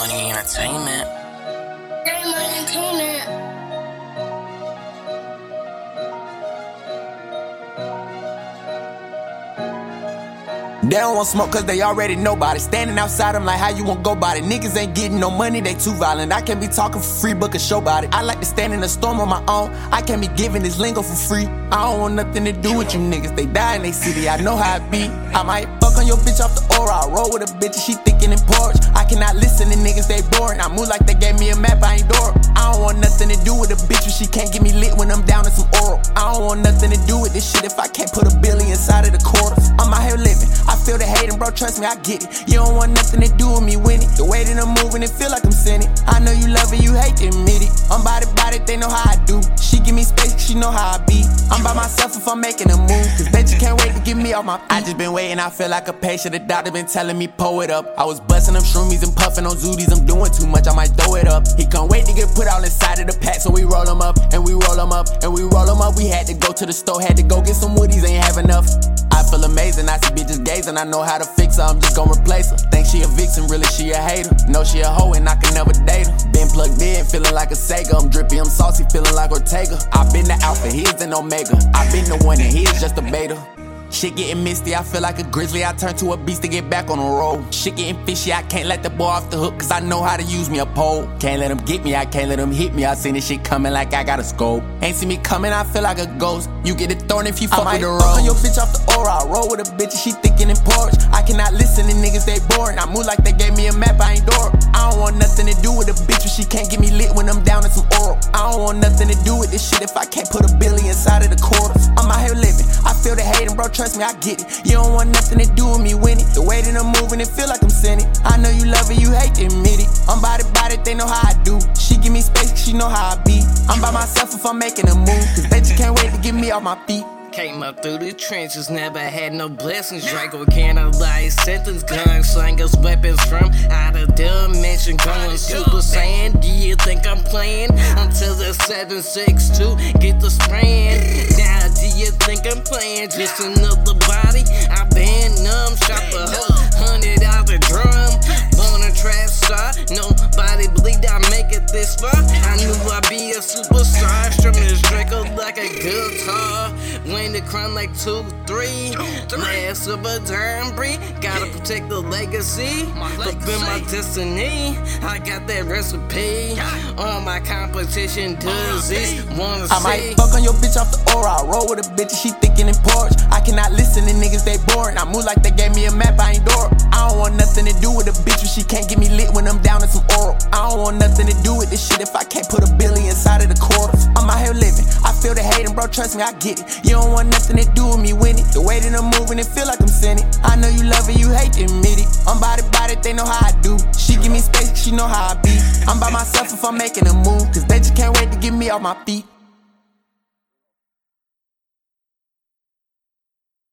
Money Entertainment. Game Entertainment. They don't want smoke cause they already know about it. Standing outside, I'm like, how you won't go about it? Niggas ain't getting no money, they too violent. I can't be talking for free, book a show about it. I like to stand in the storm on my own. I can't be giving this lingo for free. I don't want nothing to do with you niggas. They die in they city, I know how it be. I might fuck on your bitch off the aura. I roll with a bitch and she thinking in Porsche. I cannot move like they gave me a map, I ain't Dora. I don't want nothing to do with a bitch when she can't get me lit when I'm down in some oral. I don't want nothing to do with this shit if I can't put a billy inside of the quarters. I'm out here living. I feel the hating, bro. Trust me, I get it. You don't want nothing to do with me winning. The way that I'm moving, it feel like I'm sinning. I know you love it, you hate to admit it. I'm body body, they know how I do. Me space, she know how I be. I'm by myself if I'm making a move. Cause bet you can't wait to get me off my feet. I just been waiting, I feel like a patient. The doctor been telling me, pull it up. I was busting them shroomies and puffing on zooties. I'm doing too much, I might throw it up. He can't wait to get put all inside of the pack, so we roll them up, and we roll them up, and we roll them up. We had to go to the store, had to go get some woodies. Amazing, I see bitches gazing, I know how to fix her, I'm just gonna replace her. Think she a vixen, really she a hater. Know she a hoe and I can never date her. Been plugged in, feeling like a Sega. I'm drippy, I'm saucy, feeling like Ortega. I've been the alpha, he's an omega. I've been the one and he's just a beta. Shit getting misty, I feel like a grizzly. I turn to a beast to get back on the road. Shit getting fishy, I can't let the boy off the hook, cause I know how to use me a pole. Can't let him get me, I can't let him hit me. I seen this shit coming like I got a scope. Ain't see me coming, I feel like a ghost. You get it thrown if you fuck with the road. on your bitch off the aura. I roll with a bitch and she thinking in Porsche. I cannot listen to niggas, they boring. I move like they gave me a map, I ain't Dora. I don't want nothing to do with a bitch when she can't get me lit when I'm down in some oral. I don't want nothing to do with this shit if I can't put a billy inside of the quarters. Bro. Trust me, I get it. You don't want nothing to do with me winning. The way that I'm moving, it feel like I'm sinning. I know you love it, you hate to admit it. I'm body body, they know how I do. She give me space, she know how I be. I'm by myself if I'm making a move. Cause they can't wait to get me off my feet. Came up through the trenches, never had no blessings. Draco cannibalized sentence, gunslingers, weapons from out of dimension. Going Super Saiyan, do you think I'm playing? Until the 762 get the spraying. Now, do you think I'm playing? Just another body. I been numb, the whole hundred out the drum. Born a trap star, nobody believed I'd make it this far. I knew I'd be a superstar, the crown like two, three. Last of a damn breed. Gotta protect the legacy. Fulfill my destiny. I got that recipe. All my competition disease. Wanna I see. might fuck on your bitch off the aura. I roll with a bitch and she thinking in Porsche. I cannot listen to niggas, they boring. I move like they gave me a map, I ain't Dora. I don't want nothing to do with a bitch when she can't get me lit when I'm down in some oral. I don't want nothing to do with this shit if I can't put a billy inside of the quarters. Bro. Trust me, I get it. You don't want nothing to do with me winning. The way that I'm moving, it feel like I'm sinning. I know you love it, you hate to admit it. I'm body body, they know how I do. She give me space, she know how I be. I'm by myself if I'm making a move, cause they just can't wait to get me off my feet.